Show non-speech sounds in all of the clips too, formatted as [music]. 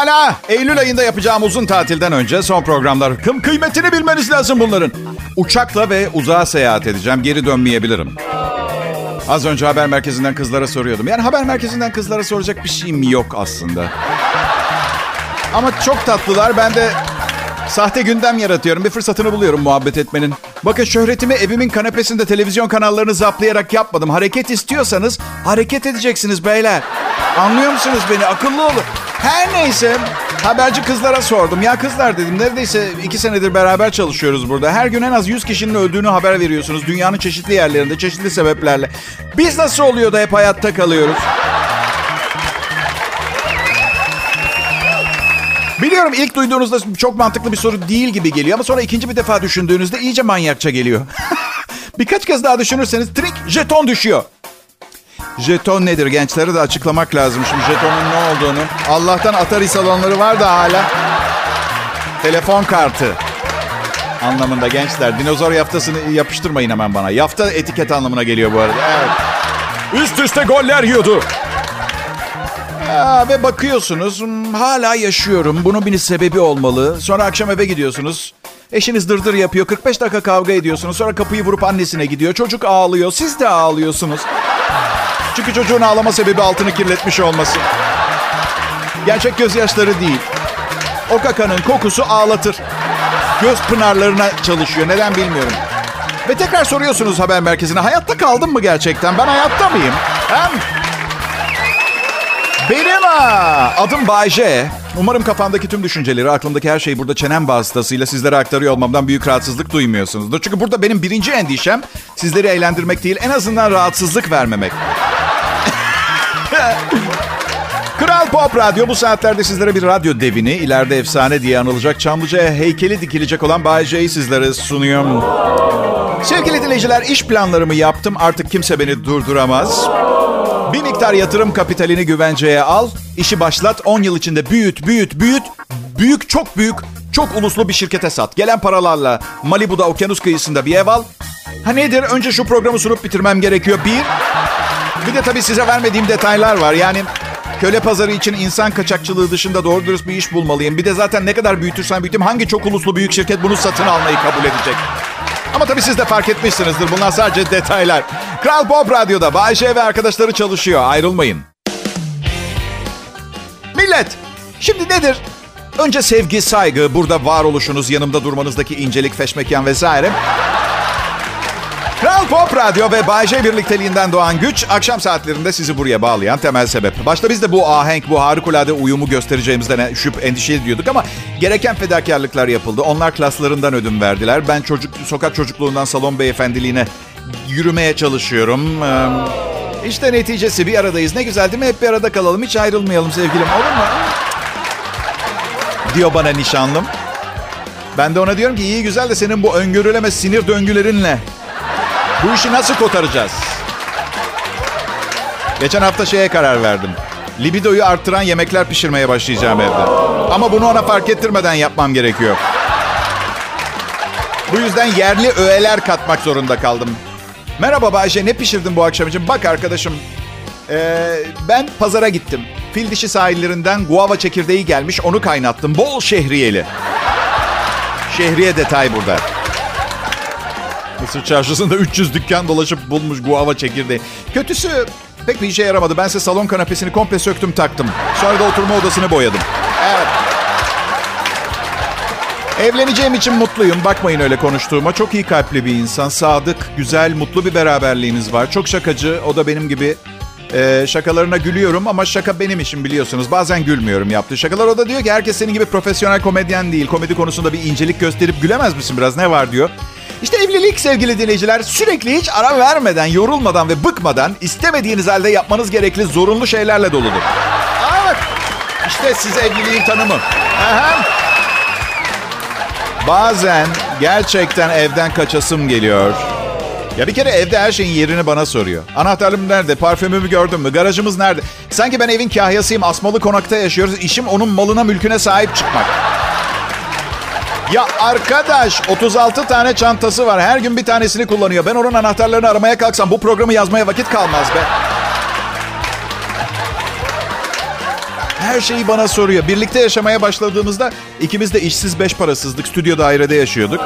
Pekala. Eylül ayında yapacağım uzun tatilden önce son programlar. Kım kıymetini bilmeniz lazım bunların. Uçakla ve uzağa seyahat edeceğim. Geri dönmeyebilirim. Az önce haber merkezinden kızlara soruyordum. Yani haber merkezinden kızlara soracak bir şeyim yok aslında. Ama çok tatlılar. Ben de sahte gündem yaratıyorum. Bir fırsatını buluyorum muhabbet etmenin. Bakın şöhretimi evimin kanepesinde televizyon kanallarını zaplayarak yapmadım. Hareket istiyorsanız hareket edeceksiniz beyler. Anlıyor musunuz beni? Akıllı olun. Her neyse haberci kızlara sordum. Ya kızlar dedim neredeyse iki senedir beraber çalışıyoruz burada. Her gün en az 100 kişinin öldüğünü haber veriyorsunuz. Dünyanın çeşitli yerlerinde çeşitli sebeplerle. Biz nasıl oluyor da hep hayatta kalıyoruz? Biliyorum ilk duyduğunuzda çok mantıklı bir soru değil gibi geliyor ama sonra ikinci bir defa düşündüğünüzde iyice manyakça geliyor. [laughs] Birkaç kez daha düşünürseniz trik jeton düşüyor. Jeton nedir? Gençlere de açıklamak lazım şimdi jetonun ne olduğunu. Allah'tan Atari salonları var da hala. Telefon kartı anlamında gençler. Dinozor yaftasını yapıştırmayın hemen bana. Yafta etiket anlamına geliyor bu arada. Evet. Üst üste goller yiyordu. Ya, ve bakıyorsunuz hmm, hala yaşıyorum. Bunun bir sebebi olmalı. Sonra akşam eve gidiyorsunuz. Eşiniz dırdır yapıyor. 45 dakika kavga ediyorsunuz. Sonra kapıyı vurup annesine gidiyor. Çocuk ağlıyor. Siz de ağlıyorsunuz. Çünkü çocuğun ağlama sebebi altını kirletmiş olması. Gerçek gözyaşları değil. O kakanın kokusu ağlatır. Göz pınarlarına çalışıyor. Neden bilmiyorum. Ve tekrar soruyorsunuz haber merkezine. Hayatta kaldım mı gerçekten? Ben hayatta mıyım? Hem benim ha. Adım Bayce. Umarım kafamdaki tüm düşünceleri, aklımdaki her şeyi burada çenem vasıtasıyla sizlere aktarıyor olmamdan büyük rahatsızlık duymuyorsunuzdur. Çünkü burada benim birinci endişem sizleri eğlendirmek değil, en azından rahatsızlık vermemek. Kral Pop Radyo bu saatlerde sizlere bir radyo devini, ileride efsane diye anılacak Çamlıca'ya heykeli dikilecek olan Bay J'yi sizlere sunuyorum. Sevgili dinleyiciler, iş planlarımı yaptım. Artık kimse beni durduramaz. Bir miktar yatırım kapitalini güvenceye al, işi başlat, 10 yıl içinde büyüt, büyüt, büyüt, büyük, çok büyük, çok uluslu bir şirkete sat. Gelen paralarla Malibu'da okyanus kıyısında bir ev al. Ha nedir? Önce şu programı sunup bitirmem gerekiyor. Bir, bir de tabii size vermediğim detaylar var. Yani köle pazarı için insan kaçakçılığı dışında doğru dürüst bir iş bulmalıyım. Bir de zaten ne kadar büyütürsen büyüteyim hangi çok uluslu büyük şirket bunu satın almayı kabul edecek? Ama tabii siz de fark etmişsinizdir. Bunlar sadece detaylar. Kral Pop Radyo'da Bayşe ve arkadaşları çalışıyor. Ayrılmayın. Millet, şimdi nedir? Önce sevgi, saygı, burada varoluşunuz, yanımda durmanızdaki incelik, feşmeken vesaire. Kral Pop Radyo ve Bay J birlikteliğinden doğan güç, akşam saatlerinde sizi buraya bağlayan temel sebep. Başta biz de bu ahenk, bu harikulade uyumu göstereceğimizden şüp endişe ediyorduk ama gereken fedakarlıklar yapıldı. Onlar klaslarından ödün verdiler. Ben çocuk sokak çocukluğundan salon beyefendiliğine yürümeye çalışıyorum. Ee, işte neticesi bir aradayız. Ne güzel değil mi? Hep bir arada kalalım. Hiç ayrılmayalım sevgilim. Olur mu? Diyor bana nişanlım. Ben de ona diyorum ki iyi güzel de senin bu öngörülemez sinir döngülerinle bu işi nasıl kotaracağız? Geçen hafta şeye karar verdim. Libidoyu arttıran yemekler pişirmeye başlayacağım evde. Ama bunu ona fark ettirmeden yapmam gerekiyor. Bu yüzden yerli öğeler katmak zorunda kaldım. Merhaba Bayşe, ne pişirdin bu akşam için? Bak arkadaşım, ee, ben pazara gittim. Fil dişi sahillerinden guava çekirdeği gelmiş, onu kaynattım. Bol şehriyeli. Şehriye detay burada. Mısır çarşısında [laughs] 300 dükkan dolaşıp bulmuş guava çekirdeği. Kötüsü pek bir işe yaramadı. Ben size salon kanapesini komple söktüm taktım. Sonra da oturma odasını boyadım. Evet. Evleneceğim için mutluyum. Bakmayın öyle konuştuğuma. Çok iyi kalpli bir insan. Sadık, güzel, mutlu bir beraberliğiniz var. Çok şakacı. O da benim gibi. Ee, şakalarına gülüyorum ama şaka benim işim biliyorsunuz. Bazen gülmüyorum yaptığı şakalar. O da diyor ki herkes senin gibi profesyonel komedyen değil. Komedi konusunda bir incelik gösterip gülemez misin biraz ne var diyor. İşte evlilik sevgili dinleyiciler sürekli hiç ara vermeden, yorulmadan ve bıkmadan istemediğiniz halde yapmanız gerekli zorunlu şeylerle doludur. Evet. İşte size evliliğin tanımı. Aha. Bazen gerçekten evden kaçasım geliyor. Ya bir kere evde her şeyin yerini bana soruyor. Anahtarım nerede? Parfümümü gördün mü? Garajımız nerede? Sanki ben evin kahyasıyım. Asmalı konakta yaşıyoruz. İşim onun malına mülküne sahip çıkmak. Ya arkadaş 36 tane çantası var. Her gün bir tanesini kullanıyor. Ben onun anahtarlarını aramaya kalksam bu programı yazmaya vakit kalmaz be. Her şeyi bana soruyor. Birlikte yaşamaya başladığımızda ikimiz de işsiz beş parasızdık. Stüdyo dairede yaşıyorduk.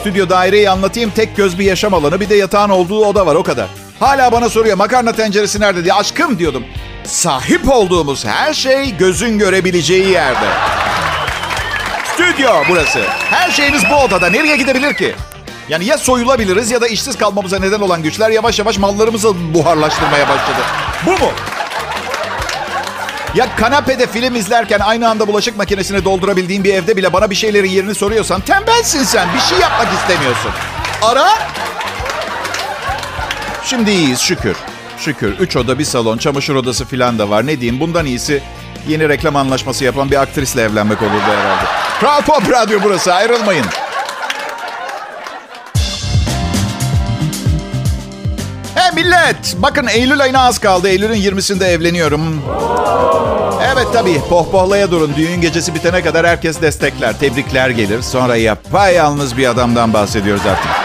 Stüdyo daireyi anlatayım. Tek göz bir yaşam alanı. Bir de yatağın olduğu oda var o kadar. Hala bana soruyor makarna tenceresi nerede diye. Aşkım diyordum. Sahip olduğumuz her şey gözün görebileceği yerde. Stüdyo burası. Her şeyimiz bu odada. Nereye gidebilir ki? Yani ya soyulabiliriz ya da işsiz kalmamıza neden olan güçler yavaş yavaş mallarımızı buharlaştırmaya başladı. Bu mu? Ya kanapede film izlerken aynı anda bulaşık makinesini doldurabildiğin bir evde bile bana bir şeylerin yerini soruyorsan tembelsin sen. Bir şey yapmak istemiyorsun. Ara. Şimdi iyiyiz şükür. Şükür. Üç oda bir salon, çamaşır odası filan da var. Ne diyeyim bundan iyisi yeni reklam anlaşması yapan bir aktrisle evlenmek olurdu herhalde. Kral Pop Radyo burası ayrılmayın. He millet bakın Eylül ayına az kaldı. Eylül'ün 20'sinde evleniyorum. Evet tabii pohpohlaya durun. Düğün gecesi bitene kadar herkes destekler. Tebrikler gelir. Sonra yapayalnız bir adamdan bahsediyoruz artık.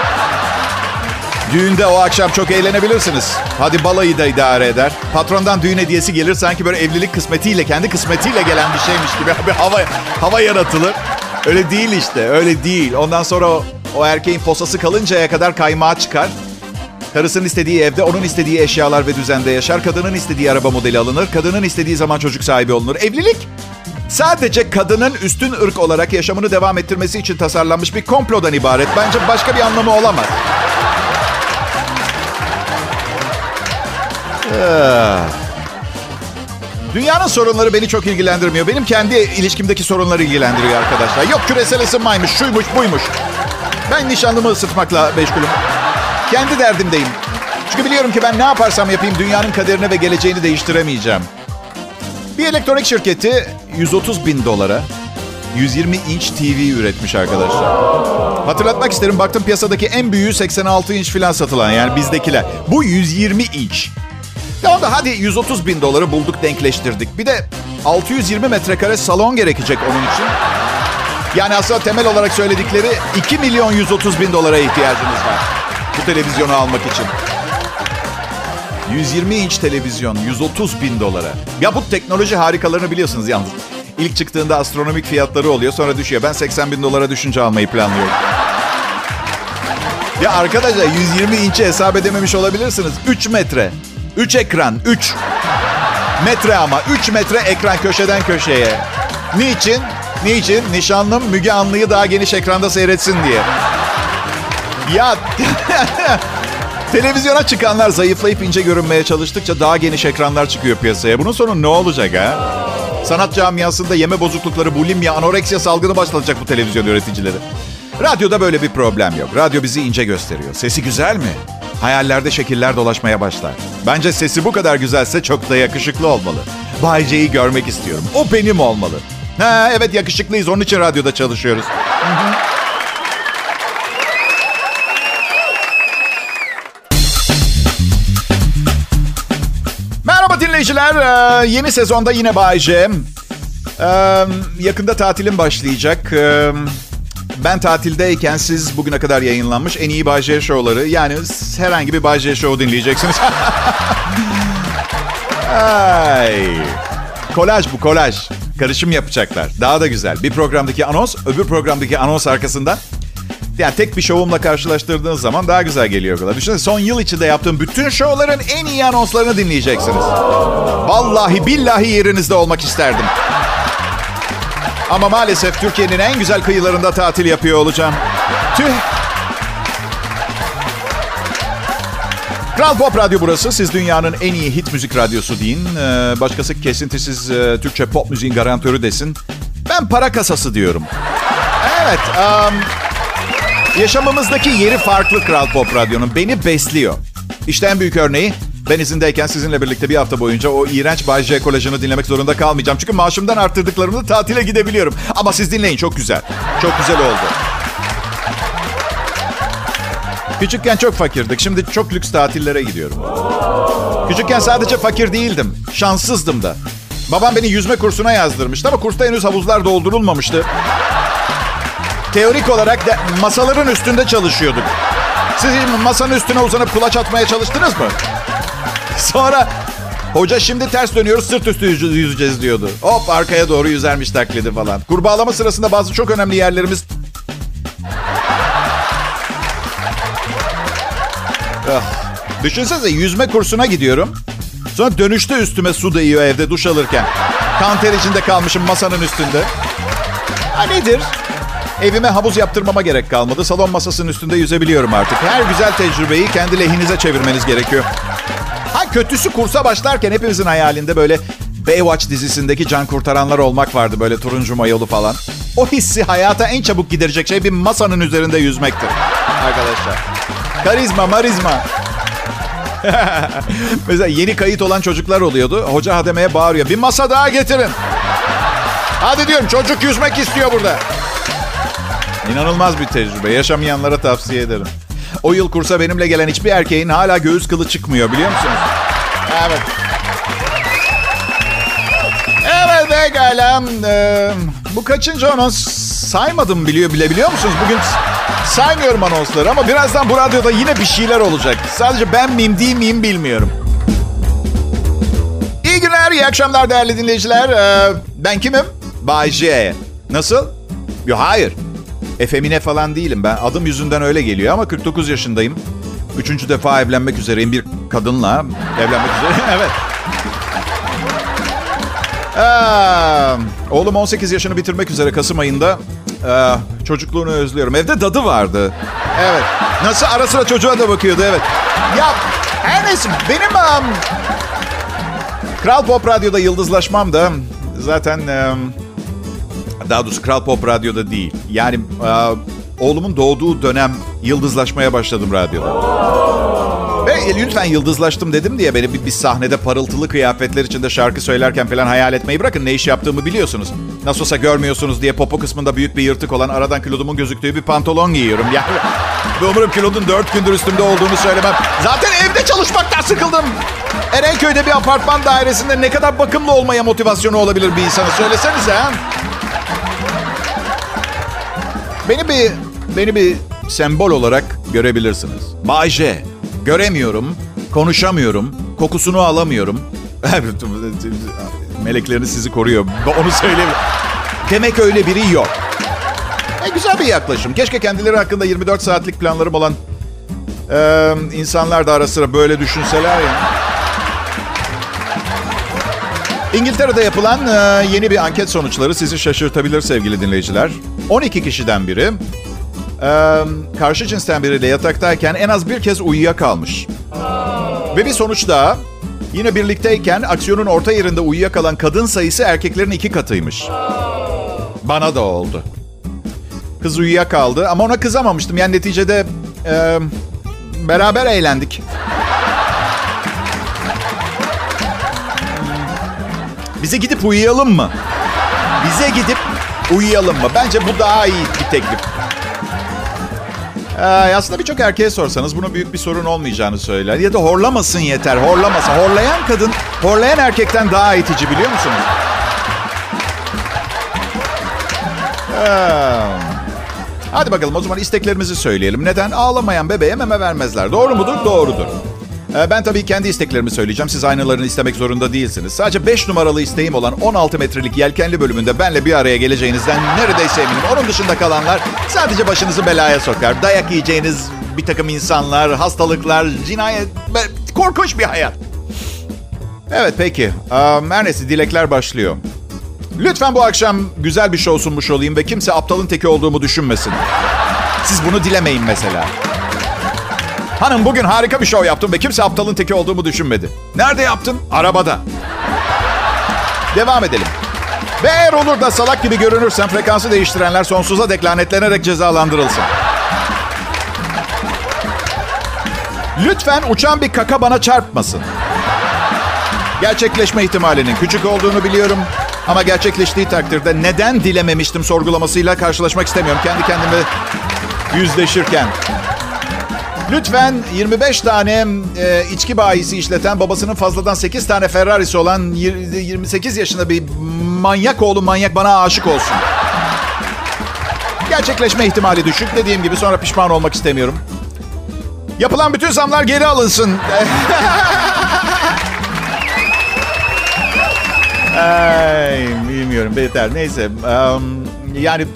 Düğünde o akşam çok eğlenebilirsiniz. Hadi balayı da idare eder. Patrondan düğün hediyesi gelir sanki böyle evlilik kısmetiyle, kendi kısmetiyle gelen bir şeymiş gibi [laughs] bir hava, hava yaratılır. Öyle değil işte, öyle değil. Ondan sonra o, o erkeğin posası kalıncaya kadar kaymağa çıkar. Karısının istediği evde, onun istediği eşyalar ve düzende yaşar. Kadının istediği araba modeli alınır. Kadının istediği zaman çocuk sahibi olunur. Evlilik sadece kadının üstün ırk olarak yaşamını devam ettirmesi için tasarlanmış bir komplodan ibaret. Bence başka bir anlamı olamaz. Dünyanın sorunları beni çok ilgilendirmiyor. Benim kendi ilişkimdeki sorunlar ilgilendiriyor arkadaşlar. Yok küresel ısınmaymış, şuymuş, buymuş. Ben nişanlımı ısıtmakla meşgulüm. Kendi derdimdeyim. Çünkü biliyorum ki ben ne yaparsam yapayım dünyanın kaderini ve geleceğini değiştiremeyeceğim. Bir elektronik şirketi 130 bin dolara 120 inç TV üretmiş arkadaşlar. Hatırlatmak isterim baktım piyasadaki en büyüğü 86 inç falan satılan yani bizdekiler. Bu 120 inç. Ya da hadi 130 bin doları bulduk denkleştirdik. Bir de 620 metrekare salon gerekecek onun için. Yani aslında temel olarak söyledikleri 2 milyon 130 bin dolara ihtiyacınız var. Bu televizyonu almak için. 120 inç televizyon 130 bin dolara. Ya bu teknoloji harikalarını biliyorsunuz yalnız. İlk çıktığında astronomik fiyatları oluyor sonra düşüyor. Ben 80 bin dolara düşünce almayı planlıyorum. Ya arkadaşlar 120 inç'i hesap edememiş olabilirsiniz. 3 metre. 3 ekran. 3. Metre ama. 3 metre ekran köşeden köşeye. Niçin? Niçin? Nişanlım Müge Anlı'yı daha geniş ekranda seyretsin diye. Ya [laughs] televizyona çıkanlar zayıflayıp ince görünmeye çalıştıkça daha geniş ekranlar çıkıyor piyasaya. Bunun sonu ne olacak ha? Sanat camiasında yeme bozuklukları, bulimya, anoreksiya salgını başlatacak bu televizyon üreticileri. Radyoda böyle bir problem yok. Radyo bizi ince gösteriyor. Sesi güzel mi? Hayallerde şekiller dolaşmaya başlar. Bence sesi bu kadar güzelse çok da yakışıklı olmalı. Bay J'yi görmek istiyorum. O benim olmalı. Ha, evet yakışıklıyız. Onun için radyoda çalışıyoruz. Merhaba dinleyiciler. Ee, yeni sezonda yine Bay J. Ee, yakında tatilim başlayacak. Ee, ben tatildeyken siz bugüne kadar yayınlanmış en iyi Bay şovları yani herhangi bir Bay show dinleyeceksiniz. [laughs] Ay. Kolaj bu kolaj. Karışım yapacaklar. Daha da güzel. Bir programdaki anons, öbür programdaki anons arkasında yani tek bir şovumla karşılaştırdığınız zaman daha güzel geliyor. kadar. Düşünsene son yıl içinde yaptığım bütün şovların en iyi anonslarını dinleyeceksiniz. Vallahi billahi yerinizde olmak isterdim. Ama maalesef Türkiye'nin en güzel kıyılarında tatil yapıyor olacağım. Tüh. Kral Pop Radyo burası. Siz dünyanın en iyi hit müzik radyosu deyin. Ee, başkası kesintisiz e, Türkçe pop müziğin garantörü desin. Ben para kasası diyorum. Evet. Um, yaşamımızdaki yeri farklı Kral Pop Radyo'nun. Beni besliyor. İşte en büyük örneği ben izindeyken sizinle birlikte bir hafta boyunca o iğrenç Bay J kolajını dinlemek zorunda kalmayacağım. Çünkü maaşımdan arttırdıklarımda tatile gidebiliyorum. Ama siz dinleyin çok güzel. Çok güzel oldu. Küçükken çok fakirdik. Şimdi çok lüks tatillere gidiyorum. Küçükken sadece fakir değildim. Şanssızdım da. Babam beni yüzme kursuna yazdırmıştı ama kursta henüz havuzlar doldurulmamıştı. Teorik olarak da masaların üstünde çalışıyorduk. Siz masanın üstüne uzanıp kulaç atmaya çalıştınız mı? Sonra Hoca şimdi ters dönüyoruz sırt üstü yüzeceğiz diyordu. Hop arkaya doğru yüzermiş taklidi falan. Kurbağalama sırasında bazı çok önemli yerlerimiz... Ah. Düşünsenize yüzme kursuna gidiyorum. Sonra dönüşte üstüme su değiyor evde duş alırken. Kanter içinde kalmışım masanın üstünde. Ha nedir? Evime havuz yaptırmama gerek kalmadı. Salon masasının üstünde yüzebiliyorum artık. Her güzel tecrübeyi kendi lehinize çevirmeniz gerekiyor. Kötüsü kursa başlarken hepimizin hayalinde böyle Baywatch dizisindeki can kurtaranlar olmak vardı. Böyle turuncu mayolu falan. O hissi hayata en çabuk giderecek şey bir masanın üzerinde yüzmektir. Arkadaşlar. Karizma, marizma. [laughs] Mesela yeni kayıt olan çocuklar oluyordu. Hoca hademeye bağırıyor. Bir masa daha getirin. Hadi diyorum çocuk yüzmek istiyor burada. İnanılmaz bir tecrübe. Yaşamayanlara tavsiye ederim. O yıl kursa benimle gelen hiçbir erkeğin hala göğüs kılı çıkmıyor biliyor musunuz? Evet. Evet pekala. Ee, bu kaçıncı anons saymadım biliyor bile biliyor musunuz? Bugün saymıyorum anonsları ama birazdan bu radyoda yine bir şeyler olacak. Sadece ben miyim değil miyim bilmiyorum. İyi günler, iyi akşamlar değerli dinleyiciler. Ee, ben kimim? Bay J. Nasıl? Yo hayır. Efemine falan değilim ben. Adım yüzünden öyle geliyor ama 49 yaşındayım. Üçüncü defa evlenmek üzereyim bir kadınla. Evlenmek üzere. [laughs] evet. Ee, oğlum 18 yaşını bitirmek üzere Kasım ayında. Ee, çocukluğunu özlüyorum. Evde dadı vardı. Evet. Nasıl ara sıra çocuğa da bakıyordu evet. Ya her neyse benim um, Kral Pop Radyo'da yıldızlaşmam da zaten um, daha doğrusu Kral Pop Radyo'da değil. Yani e, oğlumun doğduğu dönem yıldızlaşmaya başladım radyoda. Ve lütfen yıldızlaştım dedim diye beni bir, bir sahnede parıltılı kıyafetler içinde şarkı söylerken falan hayal etmeyi bırakın. Ne iş yaptığımı biliyorsunuz. Nasıl olsa görmüyorsunuz diye popo kısmında büyük bir yırtık olan aradan kilodumun gözüktüğü bir pantolon giyiyorum. [laughs] Yani ve umarım kilodun dört gündür üstümde olduğunu söylemem. Zaten evde çalışmaktan sıkıldım. Erenköy'de bir apartman dairesinde ne kadar bakımlı olmaya motivasyonu olabilir bir insana söylesenize ha. Beni bir beni bir sembol olarak görebilirsiniz. Bay. Göremiyorum, konuşamıyorum, kokusunu alamıyorum. [laughs] Melekleriniz sizi koruyor. Onu söyleyeyim. Demek öyle biri yok. E, güzel bir yaklaşım. Keşke kendileri hakkında 24 saatlik planlarım olan e, insanlar da ara sıra böyle düşünseler ya. İngiltere'de yapılan e, yeni bir anket sonuçları sizi şaşırtabilir sevgili dinleyiciler. 12 kişiden biri e, karşı cinsten biriyle yataktayken en az bir kez uyuyakalmış. Ve bir sonuç daha. Yine birlikteyken aksiyonun orta yerinde uyuyakalan kadın sayısı erkeklerin iki katıymış. Bana da oldu. Kız uyuyakaldı ama ona kızamamıştım. Yani neticede e, beraber eğlendik. Bize gidip uyuyalım mı? Bize gidip uyuyalım mı? Bence bu daha iyi bir teklif. Ee, aslında birçok erkeğe sorsanız bunun büyük bir sorun olmayacağını söyler. Ya da horlamasın yeter, horlamasın. Horlayan kadın, horlayan erkekten daha itici biliyor musunuz? Ee, hadi bakalım o zaman isteklerimizi söyleyelim. Neden? Ağlamayan bebeğe meme vermezler. Doğru mudur? Doğrudur. Ee, ben tabii kendi isteklerimi söyleyeceğim. Siz aynalarını istemek zorunda değilsiniz. Sadece 5 numaralı isteğim olan 16 metrelik yelkenli bölümünde benle bir araya geleceğinizden neredeyse eminim. Onun dışında kalanlar sadece başınızı belaya sokar. Dayak yiyeceğiniz bir takım insanlar, hastalıklar, cinayet, korkunç bir hayat. Evet peki. Um, her dilekler başlıyor. Lütfen bu akşam güzel bir show sunmuş olayım ve kimse aptalın teki olduğumu düşünmesin. Siz bunu dilemeyin mesela. Hanım bugün harika bir show yaptım ve kimse aptalın teki olduğumu düşünmedi. Nerede yaptın? Arabada. Devam edelim. Ve eğer olur da salak gibi görünürsen frekansı değiştirenler sonsuza dek lanetlenerek cezalandırılsın. Lütfen uçan bir kaka bana çarpmasın. Gerçekleşme ihtimalinin küçük olduğunu biliyorum. Ama gerçekleştiği takdirde neden dilememiştim sorgulamasıyla karşılaşmak istemiyorum. Kendi kendime yüzleşirken. Lütfen 25 tane e, içki bayisi işleten babasının fazladan 8 tane Ferrari'si olan 28 yaşında bir manyak oğlu manyak bana aşık olsun. Gerçekleşme ihtimali düşük. Dediğim gibi sonra pişman olmak istemiyorum. Yapılan bütün zamlar geri alınsın. [laughs] Ay, bilmiyorum beter. Neyse. Um, yani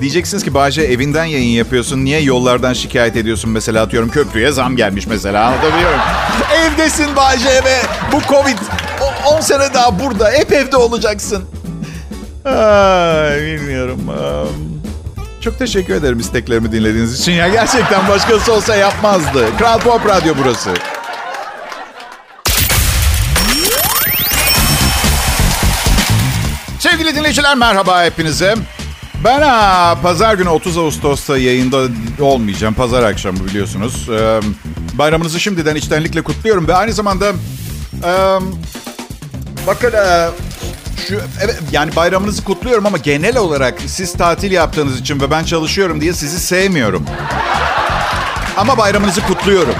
diyeceksiniz ki Bahçe evinden yayın yapıyorsun. Niye yollardan şikayet ediyorsun mesela atıyorum köprüye zam gelmiş mesela anlatabiliyor muyum? Evdesin Bahçe ve bu Covid 10 sene daha burada. Hep evde olacaksın. Ay, bilmiyorum. Um, çok teşekkür ederim isteklerimi dinlediğiniz için. Ya gerçekten başkası olsa yapmazdı. Kral Pop Radyo burası. Sevgili dinleyiciler merhaba hepinize. Ben ha, pazar günü 30 Ağustos'ta yayında olmayacağım. Pazar akşamı biliyorsunuz. Ee, bayramınızı şimdiden içtenlikle kutluyorum ve aynı zamanda e, bakın e, şu evet yani bayramınızı kutluyorum ama genel olarak siz tatil yaptığınız için ve ben çalışıyorum diye sizi sevmiyorum. Ama bayramınızı kutluyorum.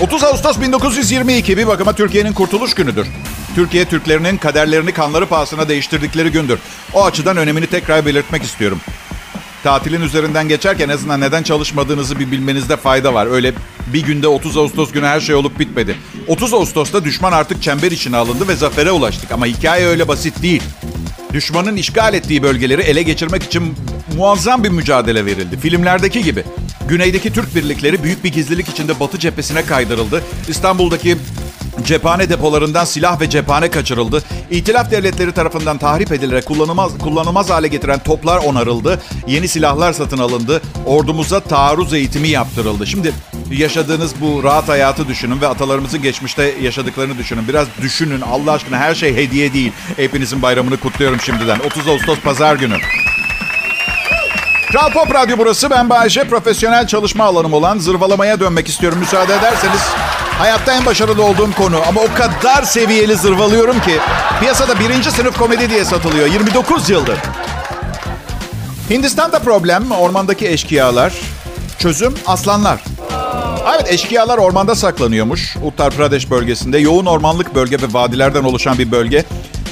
30 Ağustos 1922 bir bakıma Türkiye'nin kurtuluş günüdür. Türkiye Türklerinin kaderlerini kanları pahasına değiştirdikleri gündür. O açıdan önemini tekrar belirtmek istiyorum. Tatilin üzerinden geçerken en azından neden çalışmadığınızı bir bilmenizde fayda var. Öyle bir günde 30 Ağustos günü her şey olup bitmedi. 30 Ağustos'ta düşman artık çember içine alındı ve zafere ulaştık. Ama hikaye öyle basit değil. Düşmanın işgal ettiği bölgeleri ele geçirmek için muazzam bir mücadele verildi. Filmlerdeki gibi. Güneydeki Türk birlikleri büyük bir gizlilik içinde Batı cephesine kaydırıldı. İstanbul'daki cephane depolarından silah ve cephane kaçırıldı. İtilaf devletleri tarafından tahrip edilerek kullanılmaz, kullanılmaz hale getiren toplar onarıldı. Yeni silahlar satın alındı. Ordumuza taarruz eğitimi yaptırıldı. Şimdi yaşadığınız bu rahat hayatı düşünün ve atalarımızın geçmişte yaşadıklarını düşünün. Biraz düşünün Allah aşkına her şey hediye değil. Hepinizin bayramını kutluyorum şimdiden. 30 Ağustos Pazar günü. Kral Pop Radyo burası. Ben Bayece. Profesyonel çalışma alanım olan zırvalamaya dönmek istiyorum. Müsaade ederseniz hayatta en başarılı olduğum konu. Ama o kadar seviyeli zırvalıyorum ki piyasada birinci sınıf komedi diye satılıyor. 29 yıldır. Hindistan'da problem ormandaki eşkıyalar. Çözüm aslanlar. Evet eşkıyalar ormanda saklanıyormuş. Uttar Pradesh bölgesinde yoğun ormanlık bölge ve vadilerden oluşan bir bölge.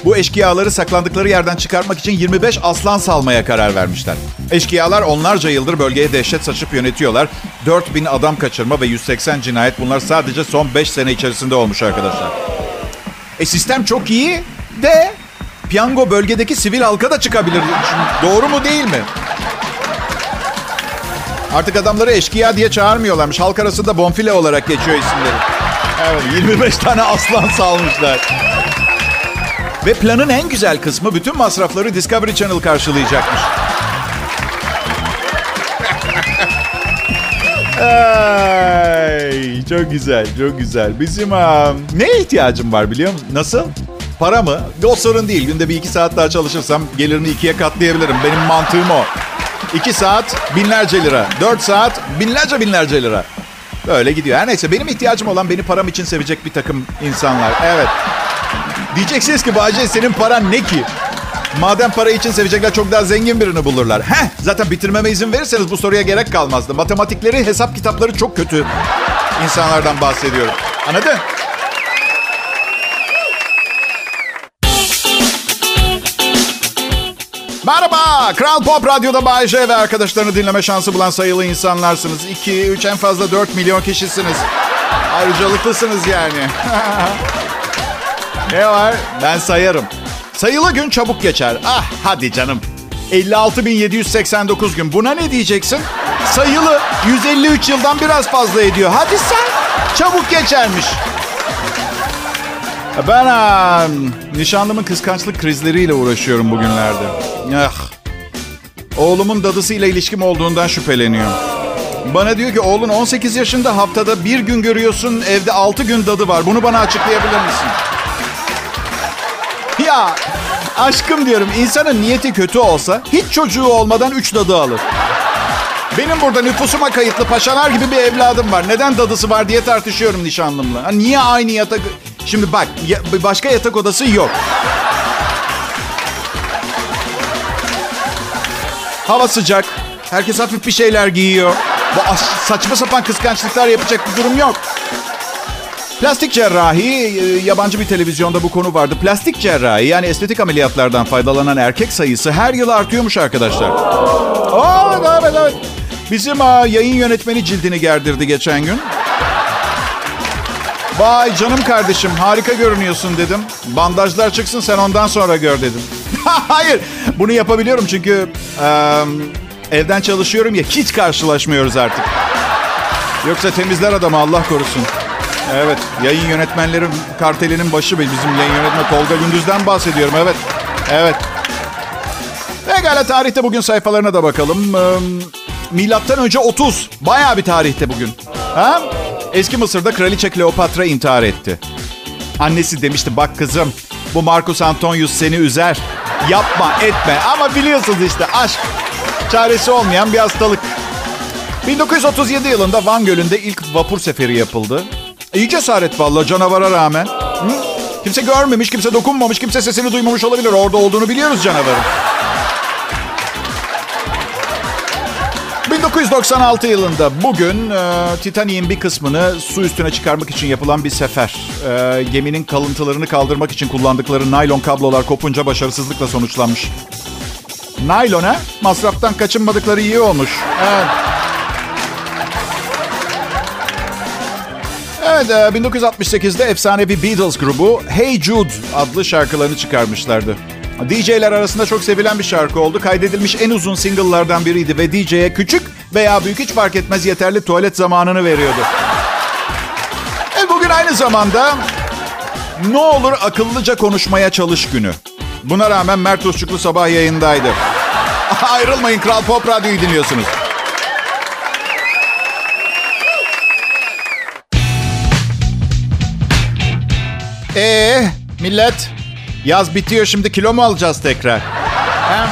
Bu eşkıyaları saklandıkları yerden çıkartmak için 25 aslan salmaya karar vermişler. Eşkıyalar onlarca yıldır bölgeye dehşet saçıp yönetiyorlar. 4000 adam kaçırma ve 180 cinayet bunlar sadece son 5 sene içerisinde olmuş arkadaşlar. E sistem çok iyi de piyango bölgedeki sivil halka da çıkabilir. Doğru mu değil mi? Artık adamları eşkıya diye çağırmıyorlarmış. Halk arasında bonfile olarak geçiyor isimleri. Evet 25 tane aslan salmışlar. Ve planın en güzel kısmı bütün masrafları Discovery Channel karşılayacakmış. Ay, çok güzel, çok güzel. Bizim um, neye ihtiyacım var biliyor musun? Nasıl? Para mı? O sorun değil. Günde bir iki saat daha çalışırsam gelirini ikiye katlayabilirim. Benim mantığım o. İki saat binlerce lira. Dört saat binlerce binlerce lira. Böyle gidiyor. Her neyse benim ihtiyacım olan beni param için sevecek bir takım insanlar. Evet. Diyeceksiniz ki Bahçe senin paran ne ki? Madem para için sevecekler çok daha zengin birini bulurlar. Heh, zaten bitirmeme izin verirseniz bu soruya gerek kalmazdı. Matematikleri, hesap kitapları çok kötü insanlardan bahsediyorum. Anladın? Merhaba, Kral Pop Radyo'da Bay J ve arkadaşlarını dinleme şansı bulan sayılı insanlarsınız. 2, 3, en fazla 4 milyon kişisiniz. Ayrıcalıklısınız yani. [laughs] ne var? Ben sayarım. Sayılı gün çabuk geçer. Ah hadi canım. 56.789 gün. Buna ne diyeceksin? Sayılı 153 yıldan biraz fazla ediyor. Hadi sen. Çabuk geçermiş. Ben ha, nişanlımın kıskançlık krizleriyle uğraşıyorum bugünlerde. Ah. Oğlumun dadısıyla ilişkim olduğundan şüpheleniyor. Bana diyor ki oğlun 18 yaşında haftada bir gün görüyorsun evde 6 gün dadı var. Bunu bana açıklayabilir misin? Ya aşkım diyorum insanın niyeti kötü olsa hiç çocuğu olmadan 3 dadı alır. Benim burada nüfusuma kayıtlı paşalar gibi bir evladım var. Neden dadısı var diye tartışıyorum nişanlımla. Ha, niye aynı yatak... Şimdi bak ya, başka yatak odası yok. Hava sıcak. Herkes hafif bir şeyler giyiyor. Bu saçma sapan kıskançlıklar yapacak bir durum yok. Plastik cerrahi, yabancı bir televizyonda bu konu vardı. Plastik cerrahi yani estetik ameliyatlardan faydalanan erkek sayısı her yıl artıyormuş arkadaşlar. Aa, evet, evet. Bizim aa, yayın yönetmeni cildini gerdirdi geçen gün. Vay canım kardeşim harika görünüyorsun dedim. Bandajlar çıksın sen ondan sonra gör dedim. [laughs] Hayır bunu yapabiliyorum çünkü e, evden çalışıyorum ya hiç karşılaşmıyoruz artık. Yoksa temizler adamı Allah korusun. Evet yayın yönetmenleri kartelinin başı bizim yayın yönetmeni Tolga Gündüz'den bahsediyorum evet. Evet. Pekala tarihte bugün sayfalarına da bakalım. Ee, milattan önce 30. Bayağı bir tarihte bugün. Ha? Eski Mısır'da kraliçe Kleopatra intihar etti. Annesi demişti bak kızım bu Marcus Antonius seni üzer. Yapma etme ama biliyorsunuz işte aşk çaresi olmayan bir hastalık. 1937 yılında Van Gölü'nde ilk vapur seferi yapıldı. İyi cesaret vallahi canavara rağmen. Hı? Kimse görmemiş, kimse dokunmamış, kimse sesini duymamış olabilir. Orada olduğunu biliyoruz canavarın. 1996 yılında bugün e, Titanic'in bir kısmını su üstüne çıkarmak için yapılan bir sefer. E, geminin kalıntılarını kaldırmak için kullandıkları naylon kablolar kopunca başarısızlıkla sonuçlanmış. Naylona masraftan kaçınmadıkları iyi olmuş. Evet. Evet, 1968'de efsane bir Beatles grubu Hey Jude adlı şarkılarını çıkarmışlardı. DJ'ler arasında çok sevilen bir şarkı oldu. Kaydedilmiş en uzun single'lardan biriydi ve DJ'ye küçük veya büyük hiç fark etmez yeterli tuvalet zamanını veriyordu. E bugün aynı zamanda ne olur akıllıca konuşmaya çalış günü. Buna rağmen Mert Usçuklu sabah yayındaydı. [laughs] Ayrılmayın Kral Pop Radyo'yu dinliyorsunuz. Ee, millet yaz bitiyor şimdi kilo mu alacağız tekrar? He?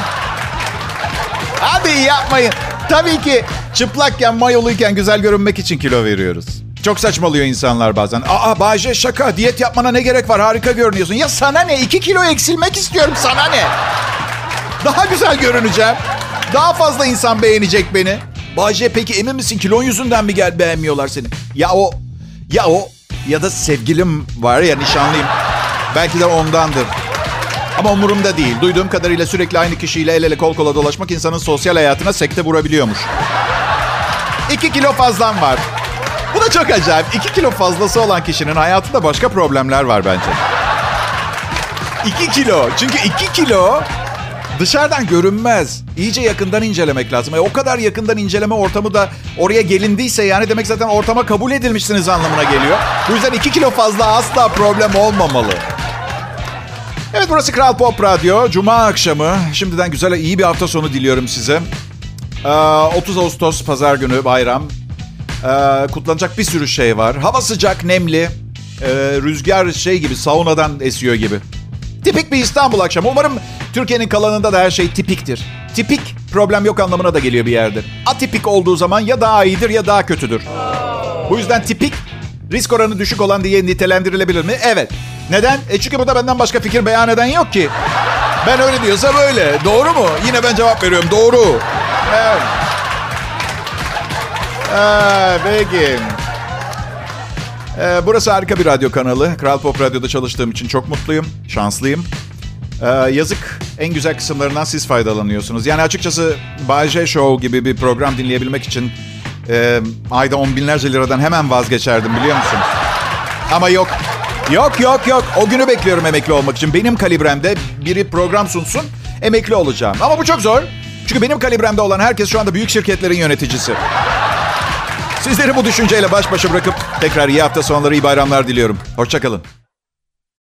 Hadi yapmayın. Tabii ki çıplakken, mayoluyken güzel görünmek için kilo veriyoruz. Çok saçmalıyor insanlar bazen. Aa Bayce şaka, diyet yapmana ne gerek var? Harika görünüyorsun. Ya sana ne? İki kilo eksilmek istiyorum. Sana ne? Daha güzel görüneceğim. Daha fazla insan beğenecek beni. Bayce peki emin misin kilon yüzünden mi gel beğenmiyorlar seni? Ya o, ya o ya da sevgilim var ya nişanlıyım. Belki de ondandır. Ama umurumda değil. Duyduğum kadarıyla sürekli aynı kişiyle el ele kol kola dolaşmak insanın sosyal hayatına sekte vurabiliyormuş. İki kilo fazlam var. Bu da çok acayip. İki kilo fazlası olan kişinin hayatında başka problemler var bence. İki kilo. Çünkü iki kilo dışarıdan görünmez. İyice yakından incelemek lazım. E, o kadar yakından inceleme ortamı da oraya gelindiyse yani demek zaten ortama kabul edilmişsiniz anlamına geliyor. Bu yüzden iki kilo fazla asla problem olmamalı. Evet burası Kral Pop Radyo. Cuma akşamı. Şimdiden güzel iyi bir hafta sonu diliyorum size. Ee, 30 Ağustos pazar günü bayram. Ee, kutlanacak bir sürü şey var. Hava sıcak, nemli. Ee, rüzgar şey gibi saunadan esiyor gibi. Tipik bir İstanbul akşamı. Umarım Türkiye'nin kalanında da her şey tipiktir. Tipik problem yok anlamına da geliyor bir yerde. Atipik olduğu zaman ya daha iyidir ya daha kötüdür. Bu yüzden tipik risk oranı düşük olan diye nitelendirilebilir mi? Evet. Neden? E çünkü burada benden başka fikir beyan eden yok ki. Ben öyle diyorsa böyle. Doğru mu? Yine ben cevap veriyorum. Doğru. Evet. Ee, peki. Ee, burası harika bir radyo kanalı. Kral Pop Radyo'da çalıştığım için çok mutluyum. Şanslıyım. Ee, yazık en güzel kısımlarından siz faydalanıyorsunuz. Yani açıkçası Bay J Show gibi bir program dinleyebilmek için e, ayda on binlerce liradan hemen vazgeçerdim biliyor musunuz? Ama yok. Yok yok yok. O günü bekliyorum emekli olmak için. Benim kalibremde biri program sunsun emekli olacağım. Ama bu çok zor. Çünkü benim kalibremde olan herkes şu anda büyük şirketlerin yöneticisi. Sizleri bu düşünceyle baş başa bırakıp tekrar iyi hafta sonları, iyi bayramlar diliyorum. Hoşçakalın.